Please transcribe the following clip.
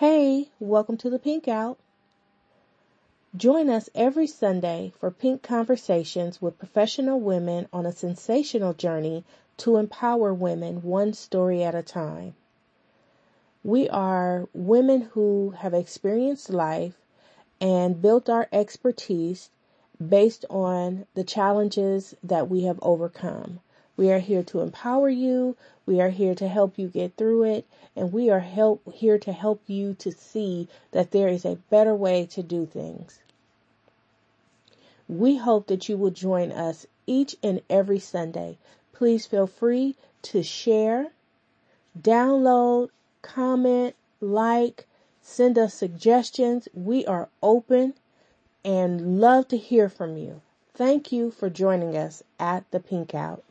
Hey, welcome to the Pink Out. Join us every Sunday for Pink Conversations with professional women on a sensational journey to empower women one story at a time. We are women who have experienced life and built our expertise based on the challenges that we have overcome. We are here to empower you. We are here to help you get through it. And we are help, here to help you to see that there is a better way to do things. We hope that you will join us each and every Sunday. Please feel free to share, download, comment, like, send us suggestions. We are open and love to hear from you. Thank you for joining us at the Pink Out.